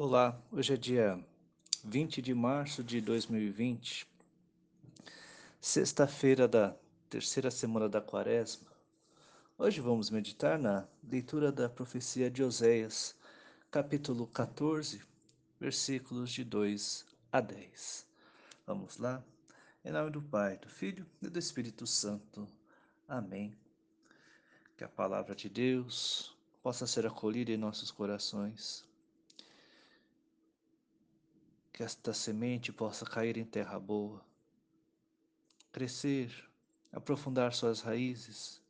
Olá, hoje é dia 20 de março de 2020, sexta-feira da terceira semana da quaresma. Hoje vamos meditar na leitura da profecia de Oséias, capítulo 14, versículos de 2 a 10. Vamos lá? Em nome do Pai, do Filho e do Espírito Santo. Amém. Que a palavra de Deus possa ser acolhida em nossos corações que esta semente possa cair em terra boa, crescer, aprofundar suas raízes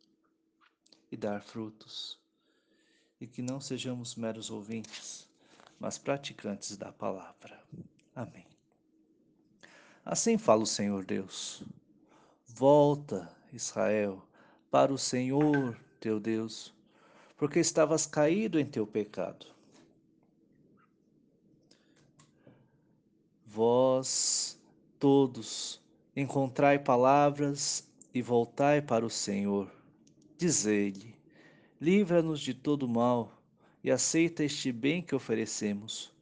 e dar frutos, e que não sejamos meros ouvintes, mas praticantes da palavra. Amém. Assim fala o Senhor Deus. Volta, Israel, para o Senhor teu Deus, porque estavas caído em teu pecado Vós todos encontrai palavras e voltai para o Senhor. Dizei-lhe: livra-nos de todo mal e aceita este bem que oferecemos,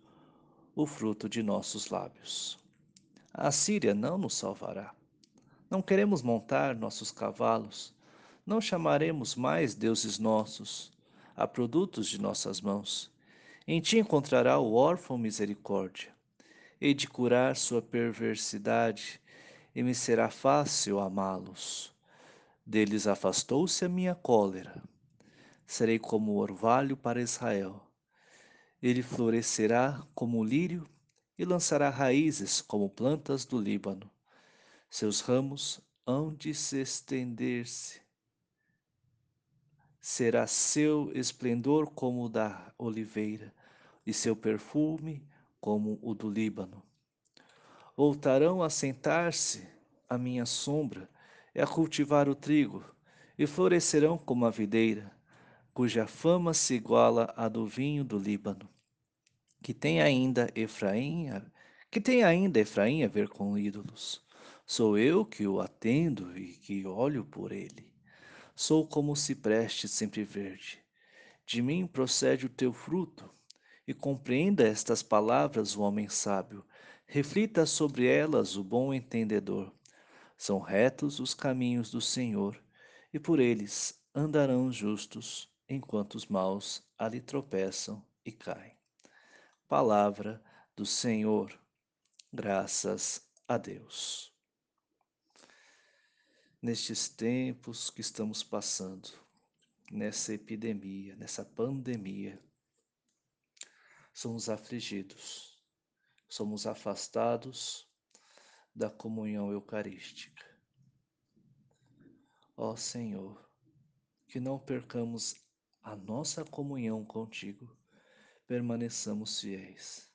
o fruto de nossos lábios. A Síria não nos salvará. Não queremos montar nossos cavalos, não chamaremos mais deuses nossos, a produtos de nossas mãos. Em ti encontrará o órfão misericórdia e de curar sua perversidade, e me será fácil amá-los. Deles afastou-se a minha cólera. Serei como orvalho para Israel. Ele florescerá como o lírio e lançará raízes como plantas do Líbano. Seus ramos hão de se estender-se. Será seu esplendor como o da oliveira, e seu perfume como o do Líbano. Voltarão a sentar-se à minha sombra e a cultivar o trigo, e florescerão como a videira, cuja fama se iguala à do vinho do Líbano. Que tem ainda Efraim, que tem ainda Efraim a ver com ídolos. Sou eu que o atendo e que olho por ele. Sou como o cipreste sempre verde. De mim procede o teu fruto, e compreenda estas palavras o homem sábio, reflita sobre elas o bom entendedor. São retos os caminhos do Senhor, e por eles andarão os justos, enquanto os maus ali tropeçam e caem. Palavra do Senhor, graças a Deus. Nestes tempos que estamos passando, nessa epidemia, nessa pandemia, somos afligidos, somos afastados da comunhão eucarística. Ó Senhor, que não percamos a nossa comunhão contigo, permaneçamos fiéis,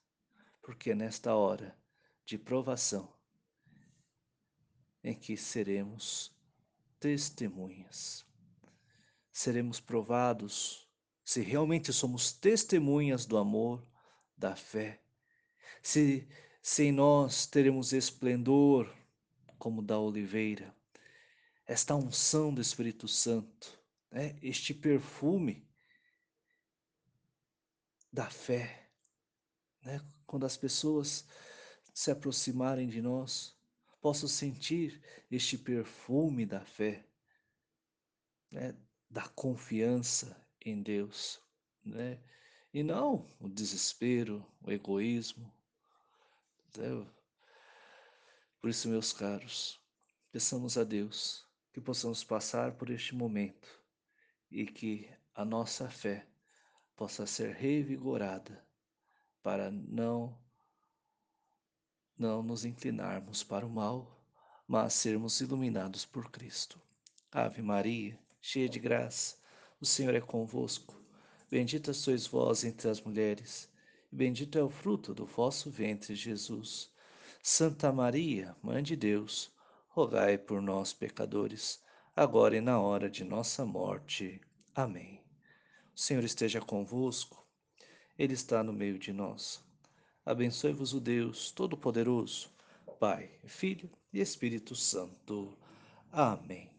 porque nesta hora de provação em que seremos testemunhas, seremos provados se realmente somos testemunhas do amor, da fé, se, se em nós teremos esplendor como da oliveira, esta unção do Espírito Santo, né? este perfume da fé, né? quando as pessoas se aproximarem de nós, possam sentir este perfume da fé, né? da confiança em Deus, né? E não o desespero, o egoísmo. Né? Por isso, meus caros, peçamos a Deus que possamos passar por este momento e que a nossa fé possa ser revigorada para não não nos inclinarmos para o mal, mas sermos iluminados por Cristo. Ave Maria, cheia de graça, o Senhor é convosco. Bendita sois vós entre as mulheres, e bendito é o fruto do vosso ventre, Jesus. Santa Maria, Mãe de Deus, rogai por nós, pecadores, agora e na hora de nossa morte. Amém. O Senhor esteja convosco, Ele está no meio de nós. Abençoe-vos o Deus Todo-Poderoso, Pai, Filho e Espírito Santo. Amém.